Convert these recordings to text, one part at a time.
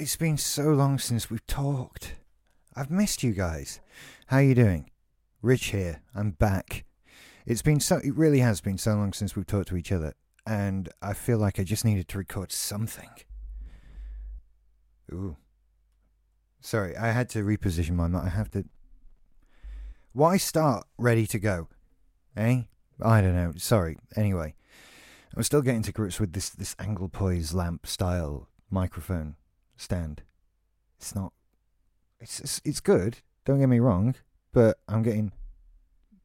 It's been so long since we've talked. I've missed you guys. How are you doing? Rich here. I'm back. It's been so it really has been so long since we've talked to each other and I feel like I just needed to record something. Ooh. Sorry, I had to reposition my mic. I have to Why start ready to go? Eh? I don't know. Sorry. Anyway, I'm still getting to grips with this this angle poise lamp style microphone stand. It's not. It's, it's it's good. Don't get me wrong, but I'm getting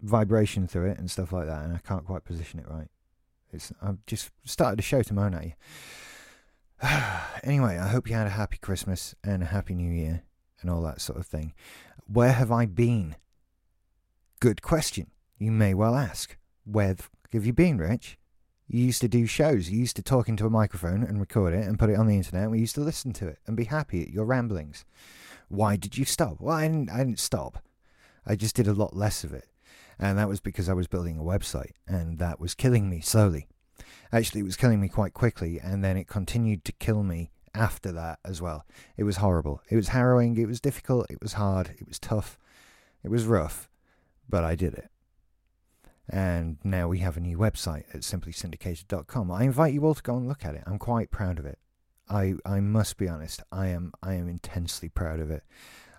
vibration through it and stuff like that, and I can't quite position it right. It's I've just started the show to moan at you. anyway, I hope you had a happy Christmas and a happy New Year and all that sort of thing. Where have I been? Good question. You may well ask. Where have you been, Rich? You used to do shows. You used to talk into a microphone and record it and put it on the internet. We used to listen to it and be happy at your ramblings. Why did you stop? Well, I didn't, I didn't stop. I just did a lot less of it. And that was because I was building a website and that was killing me slowly. Actually, it was killing me quite quickly. And then it continued to kill me after that as well. It was horrible. It was harrowing. It was difficult. It was hard. It was tough. It was rough. But I did it and now we have a new website at simplysyndicated.com. I invite you all to go and look at it. I'm quite proud of it. I I must be honest. I am I am intensely proud of it.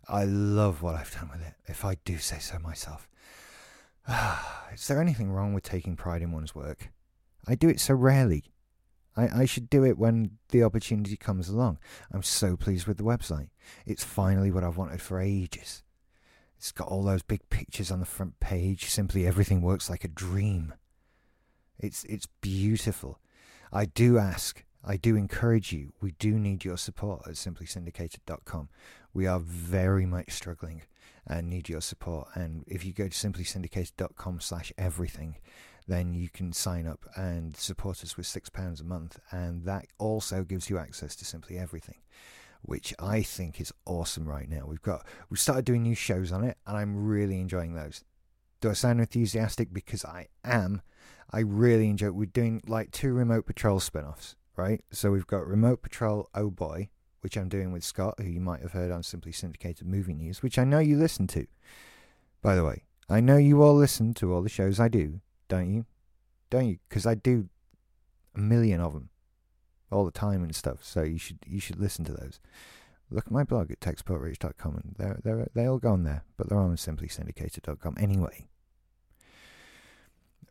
I love what I've done with it. If I do say so myself. Is there anything wrong with taking pride in one's work? I do it so rarely. I, I should do it when the opportunity comes along. I'm so pleased with the website. It's finally what I've wanted for ages. It's got all those big pictures on the front page. Simply everything works like a dream. It's it's beautiful. I do ask, I do encourage you. We do need your support at simplysyndicated.com. We are very much struggling and need your support. And if you go to simplysyndicated.com slash everything, then you can sign up and support us with six pounds a month. And that also gives you access to simply everything which I think is awesome right now. We've got we've started doing new shows on it, and I'm really enjoying those. Do I sound enthusiastic? Because I am. I really enjoy. We're doing like two Remote Patrol spin-offs, right? So we've got Remote Patrol Oh Boy, which I'm doing with Scott, who you might have heard on Simply Syndicated Movie News, which I know you listen to. By the way, I know you all listen to all the shows I do, don't you? Don't you? Because I do a million of them all the time and stuff. So you should you should listen to those. Look at my blog at techsportrich.com and they're they're they all gone there, but they're on simplysyndicated.com anyway.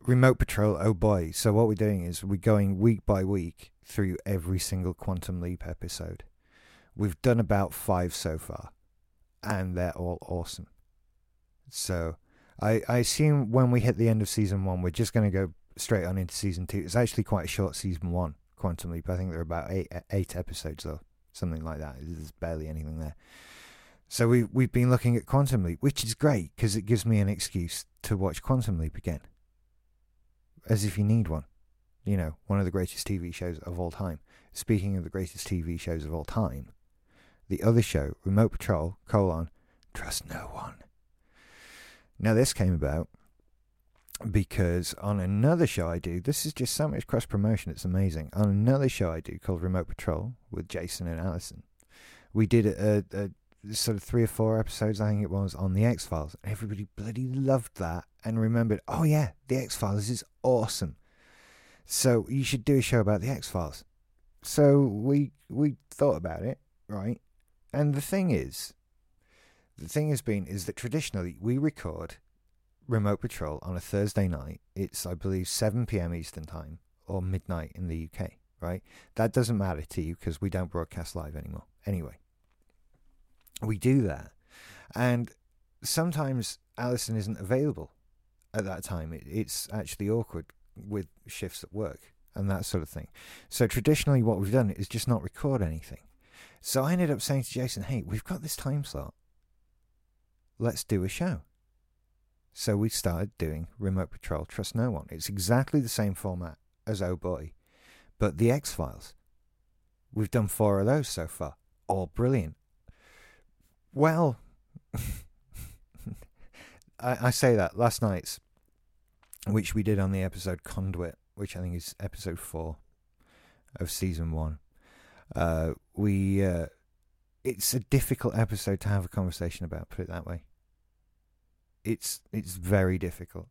Remote Patrol, oh boy. So what we're doing is we're going week by week through every single Quantum Leap episode. We've done about five so far, and they're all awesome. So I, I assume when we hit the end of season one, we're just going to go straight on into season two. It's actually quite a short season one. Quantum Leap. I think there are about eight eight episodes or something like that. There's barely anything there. So we we've been looking at Quantum Leap, which is great because it gives me an excuse to watch Quantum Leap again. As if you need one. You know, one of the greatest TV shows of all time. Speaking of the greatest TV shows of all time, the other show, Remote Patrol, colon, Trust No One. Now this came about because on another show I do, this is just so much cross promotion, it's amazing. On another show I do called Remote Patrol with Jason and Allison, we did a, a, a sort of three or four episodes, I think it was, on the X Files. Everybody bloody loved that and remembered, oh yeah, the X Files is awesome. So you should do a show about the X Files. So we we thought about it, right? And the thing is, the thing has been is that traditionally we record Remote Patrol on a Thursday night. It's, I believe, 7 p.m. Eastern Time or midnight in the UK, right? That doesn't matter to you because we don't broadcast live anymore. Anyway, we do that. And sometimes Alison isn't available at that time. It, it's actually awkward with shifts at work and that sort of thing. So traditionally, what we've done is just not record anything. So I ended up saying to Jason, hey, we've got this time slot. Let's do a show. So we started doing Remote Patrol Trust No One. It's exactly the same format as Oh Boy, but the X Files. We've done four of those so far. All brilliant. Well, I, I say that last night's, which we did on the episode Conduit, which I think is episode four of season one. Uh, we uh, it's a difficult episode to have a conversation about. Put it that way. It's it's very difficult.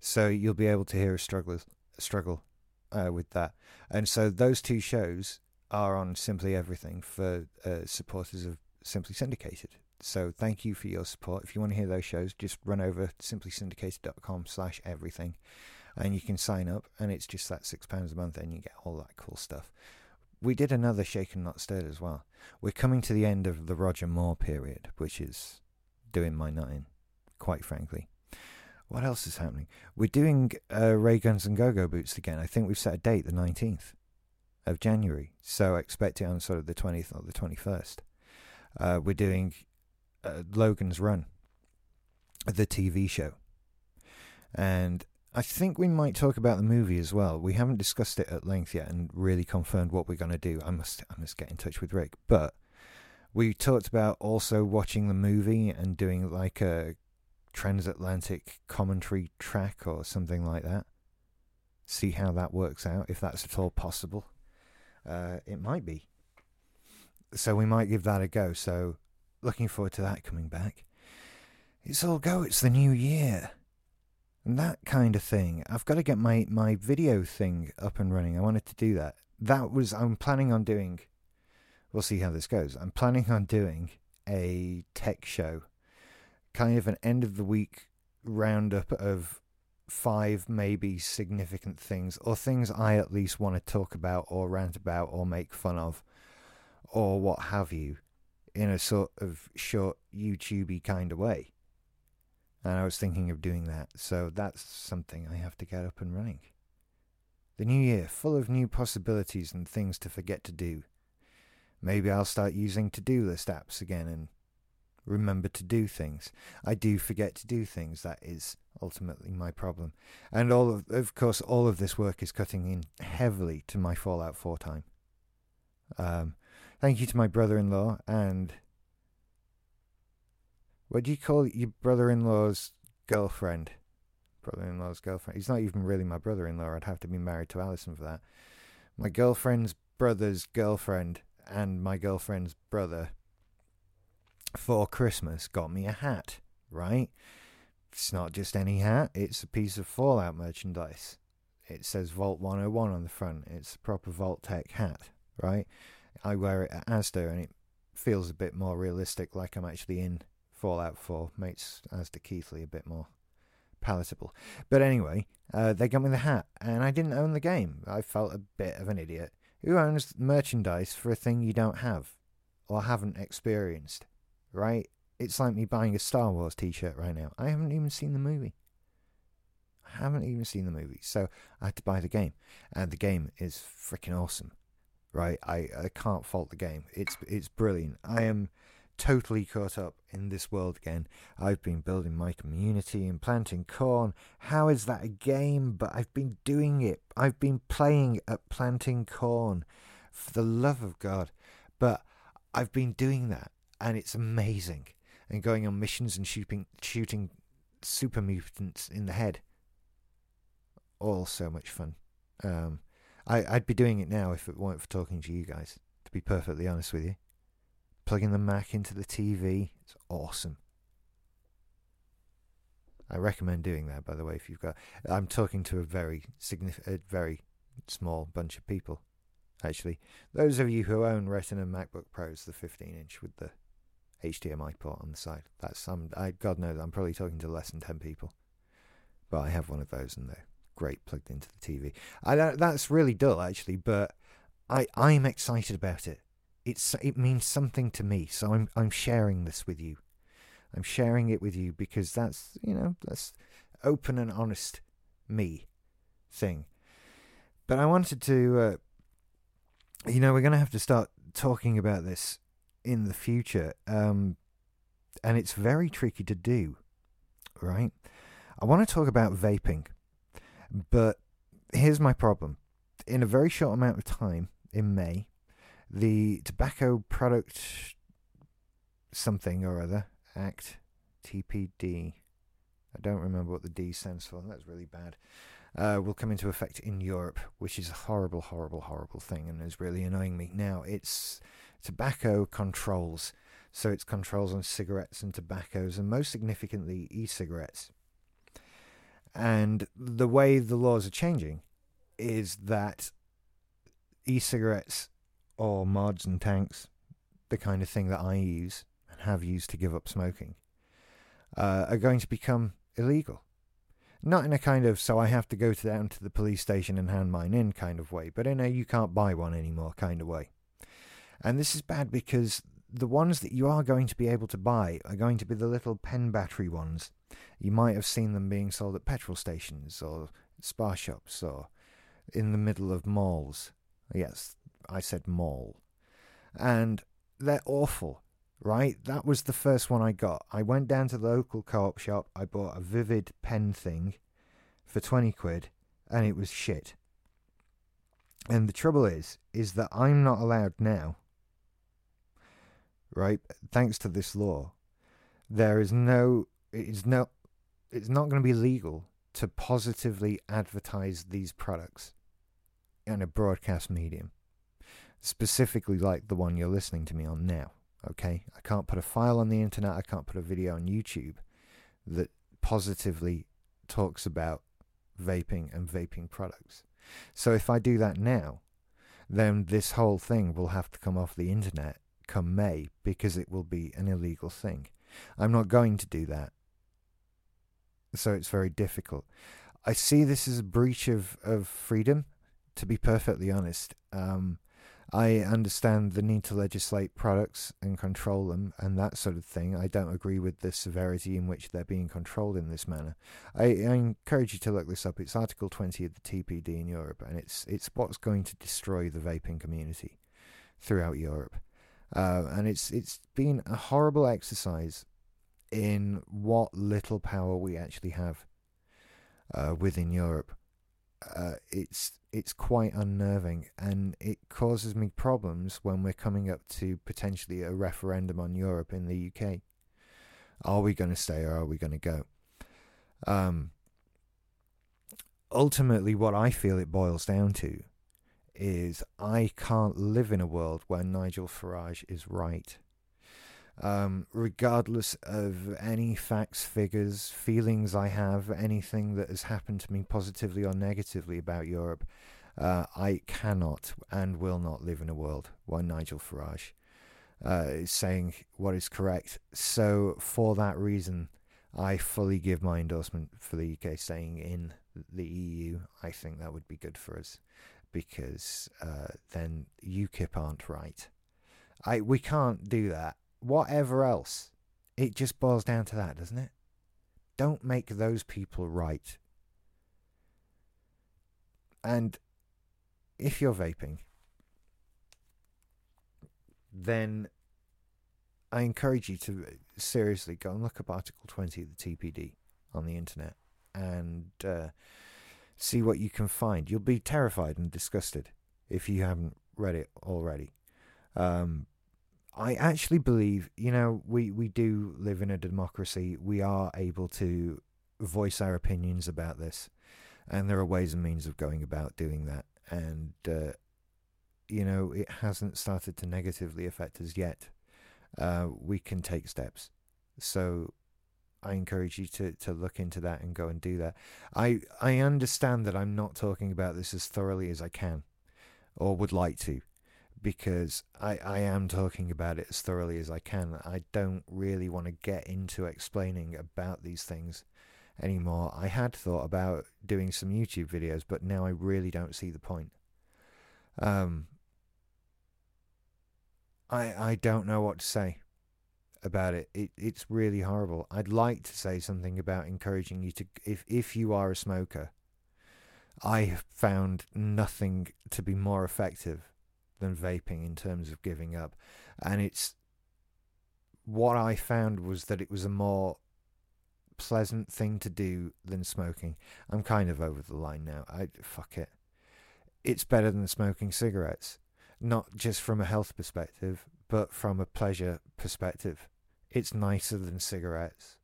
So you'll be able to hear a struggle struggle uh, with that. And so those two shows are on Simply Everything for uh, supporters of Simply Syndicated. So thank you for your support. If you want to hear those shows, just run over simplysyndicated.com slash everything and you can sign up and it's just that six pounds a month and you get all that cool stuff. We did another Shaken Not Stirred as well. We're coming to the end of the Roger Moore period, which is doing my nutting, quite frankly. What else is happening? We're doing uh, Ray Guns and Go Go Boots again. I think we've set a date, the 19th of January. So expect it on sort of the 20th or the 21st. Uh, we're doing uh, Logan's Run, the TV show. And I think we might talk about the movie as well. We haven't discussed it at length yet and really confirmed what we're going to do. I must, I must get in touch with Rick. But we talked about also watching the movie and doing like a transatlantic commentary track or something like that. See how that works out, if that's at all possible. Uh, it might be. So we might give that a go. So looking forward to that coming back. It's all go. It's the new year. And that kind of thing. I've got to get my, my video thing up and running. I wanted to do that. That was, I'm planning on doing, we'll see how this goes. I'm planning on doing a tech show kind of an end of the week roundup of five maybe significant things or things I at least want to talk about or rant about or make fun of or what have you in a sort of short YouTubey kind of way. And I was thinking of doing that, so that's something I have to get up and running. The new year, full of new possibilities and things to forget to do. Maybe I'll start using to do list apps again and remember to do things. I do forget to do things. That is ultimately my problem. And all of, of course, all of this work is cutting in heavily to my Fallout 4 time. Um, thank you to my brother-in-law and what do you call your brother-in-law's girlfriend? Brother-in-law's girlfriend. He's not even really my brother-in-law. I'd have to be married to Alison for that. My girlfriend's brother's girlfriend and my girlfriend's brother for Christmas got me a hat, right? It's not just any hat, it's a piece of Fallout merchandise. It says Vault 101 on the front. It's a proper Vault-Tec hat, right? I wear it at Asda and it feels a bit more realistic, like I'm actually in Fallout 4. Makes Asda Keighley a bit more palatable. But anyway, uh, they got me the hat, and I didn't own the game. I felt a bit of an idiot. Who owns merchandise for a thing you don't have or haven't experienced? Right? It's like me buying a Star Wars t shirt right now. I haven't even seen the movie. I haven't even seen the movie. So I had to buy the game. And the game is freaking awesome. Right? I, I can't fault the game. It's it's brilliant. I am totally caught up in this world again. I've been building my community and planting corn. How is that a game? But I've been doing it. I've been playing at planting corn. For the love of God. But I've been doing that and it's amazing. And going on missions and shooting shooting super mutants in the head. All so much fun. Um, I, I'd be doing it now if it weren't for talking to you guys. To be perfectly honest with you, plugging the Mac into the TV, it's awesome. I recommend doing that, by the way. If you've got, I'm talking to a very significant, very small bunch of people. Actually, those of you who own Retina MacBook Pros, the 15 inch with the HDMI port on the side. That's um, I God knows I'm probably talking to less than ten people, but I have one of those and they're great plugged into the TV. I that's really dull actually, but I I'm excited about it. It's it means something to me, so I'm I'm sharing this with you. I'm sharing it with you because that's you know that's open and honest me thing. But I wanted to, uh, you know, we're going to have to start talking about this in the future. Um, and it's very tricky to do, right? I want to talk about vaping, but here's my problem. In a very short amount of time, in May, the Tobacco Product something or other Act, TPD, I don't remember what the D stands for. That's really bad. Uh, will come into effect in Europe, which is a horrible, horrible, horrible thing, and is really annoying me. Now, it's tobacco controls. So it's controls on cigarettes and tobaccos, and most significantly, e cigarettes. And the way the laws are changing is that e cigarettes or mods and tanks, the kind of thing that I use and have used to give up smoking, uh, are going to become illegal. Not in a kind of so I have to go down to the police station and hand mine in kind of way, but in a you can't buy one anymore kind of way. And this is bad because the ones that you are going to be able to buy are going to be the little pen battery ones. You might have seen them being sold at petrol stations or Spar shops or in the middle of malls. Yes, I said mall. And they're awful, right? That was the first one I got. I went down to the local co op shop, I bought a vivid pen thing for 20 quid, and it was shit. And the trouble is, is that I'm not allowed now, right? Thanks to this law, there is no, it is no, it's not going to be legal to positively advertise these products in a broadcast medium, specifically like the one you're listening to me on now. Okay, I can't put a file on the internet, I can't put a video on YouTube that positively talks about vaping and vaping products. So if I do that now, then this whole thing will have to come off the internet come May because it will be an illegal thing. I'm not going to do that. So it's very difficult. I see this as a breach of, of freedom to be perfectly honest. Um, I understand the need to legislate products and control them and that sort of thing. I don't agree with the severity in which they're being controlled in this manner. I, I, encourage you to look this up. It's Article 20 of the TPD in Europe, and it's it's what's going to destroy the vaping community throughout Europe. Uh, and it's it's been a horrible exercise in what little power we actually have uh, within Europe. Uh, it's it's quite unnerving and it causes me problems when we're coming up to potentially a referendum on Europe in the UK. Are we going to stay or are we going to go? Um, ultimately, what I feel it boils down to is I can't live in a world where Nigel Farage is right um, regardless of any facts, figures, feelings I have, anything that has happened to me positively or negatively about Europe, uh, I cannot and will not live in a world where Nigel Farage uh, is saying what is correct. So, for that reason, I fully give my endorsement for the UK staying in the EU. I think that would be good for us because uh, then UKIP aren't right. I we can't do that whatever else. It just boils down to that, doesn't it? Don't make those people right. And if you're vaping, then I encourage you to seriously go and look up Article 20 of the TPD on the internet and uh, see what you can find. You'll be terrified and disgusted if you haven't read it already. Um, I actually believe, you know, we, we do live in a democracy. We are able to voice our opinions about this. And there are ways and means of going about doing that. And, uh, you know, it hasn't started to negatively affect us yet. Uh, we can take steps. So I encourage you to, to look into that and go and do that. I, I understand that I'm not talking about this as thoroughly as I can or would like to because I, I am talking about it as thoroughly as I can. I don't really want to get into explaining about these things anymore. I had thought about doing some YouTube videos, but now I really don't see the point. Um, I I don't know what to say about it. It it's really horrible. I'd like to say something about encouraging you to if if you are a smoker. I have found nothing to be more effective than vaping in terms of giving up. And it's what I found was that it was a more pleasant thing to do than smoking. I'm kind of over the line now. I fuck it. It's better than smoking cigarettes, not just from a health perspective, but from a pleasure perspective. It's nicer than cigarettes.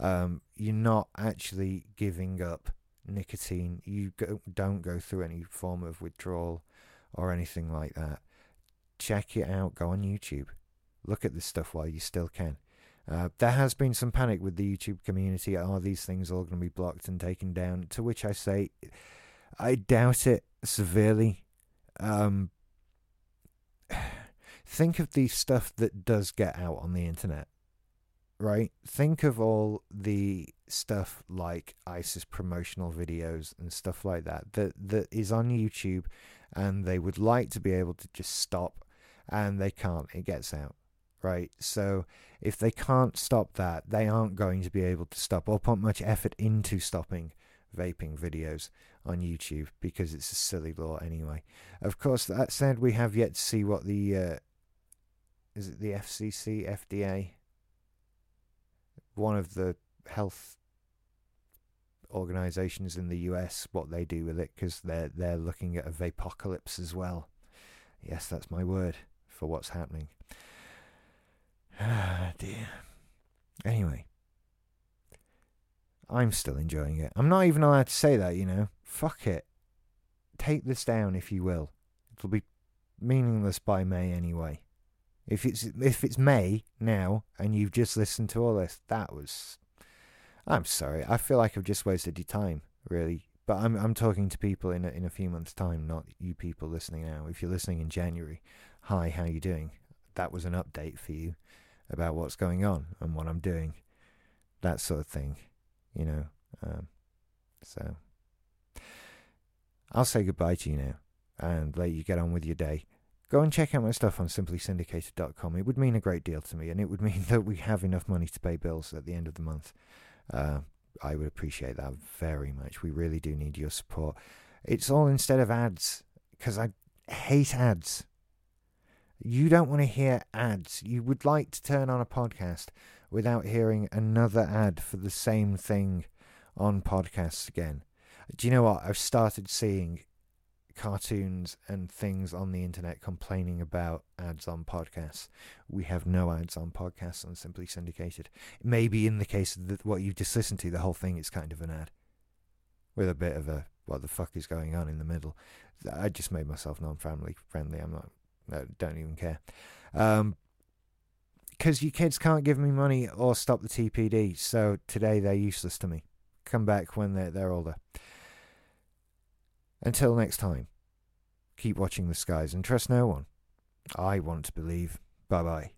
Um, you're not actually giving up nicotine. You go, don't go through any form of withdrawal or anything like that. check it out. Go on YouTube. Look at this stuff while you still can. Uh, there has been some panic with the YouTube community. Are these things all going to be blocked and taken down? To which I say, I doubt it severely. Um, think of the stuff that does get out on the internet, right? Think of all the stuff like ISIS promotional videos and stuff like that that that is on YouTube, and they would like to be able to just stop, and they can't. It gets out right? So if they can't stop that, they aren't going to be able to stop or put much effort into stopping vaping videos on YouTube because it's a silly law anyway. Of course, that said, we have yet to see what the uh, is it the FCC, FDA, one of the health organizations in the US, what they do with it because they're they're looking at a vapocalypse as well. Yes, that's my word for what's happening. Ah, dear. Anyway, I'm still enjoying it. I'm not even allowed to say that, you know. Fuck it. Take this down if you will. It'll be meaningless by May anyway. If it's if it's May now and you've just listened to all this, that was I'm sorry. I feel like I've just wasted your time, really. But I'm I'm talking to people in a, in a few months' time, not you people listening now. If you're listening in January, hi, how you doing? That was an update for you about what's going on and what I'm doing, that sort of thing, you know. Um, so I'll say goodbye to you now and let you get on with your day. Go and check out my stuff on simplysyndicated.com. It would mean a great deal to me, and it would mean that we have enough money to pay bills at the end of the month. Uh, I would appreciate that very much. We really do need your support. It's all instead of ads, because I hate ads. You don't want to hear ads. You would like to turn on a podcast without hearing another ad for the same thing on podcasts again. Do you know what? I've started seeing cartoons and things on the internet complaining about ads on podcasts. We have no ads on podcasts on Simply Syndicated. Maybe in the case of what you just listened to, the whole thing is kind of an ad with a bit of a what the fuck is going on in the middle. I just made myself non-family friendly. I'm not no, don't even care. Um, because you kids can't give me money or stop the TPD, so today they're useless to me. Come back when they're they're older. Until next time, keep watching the skies and trust no one. I want to believe. Bye bye.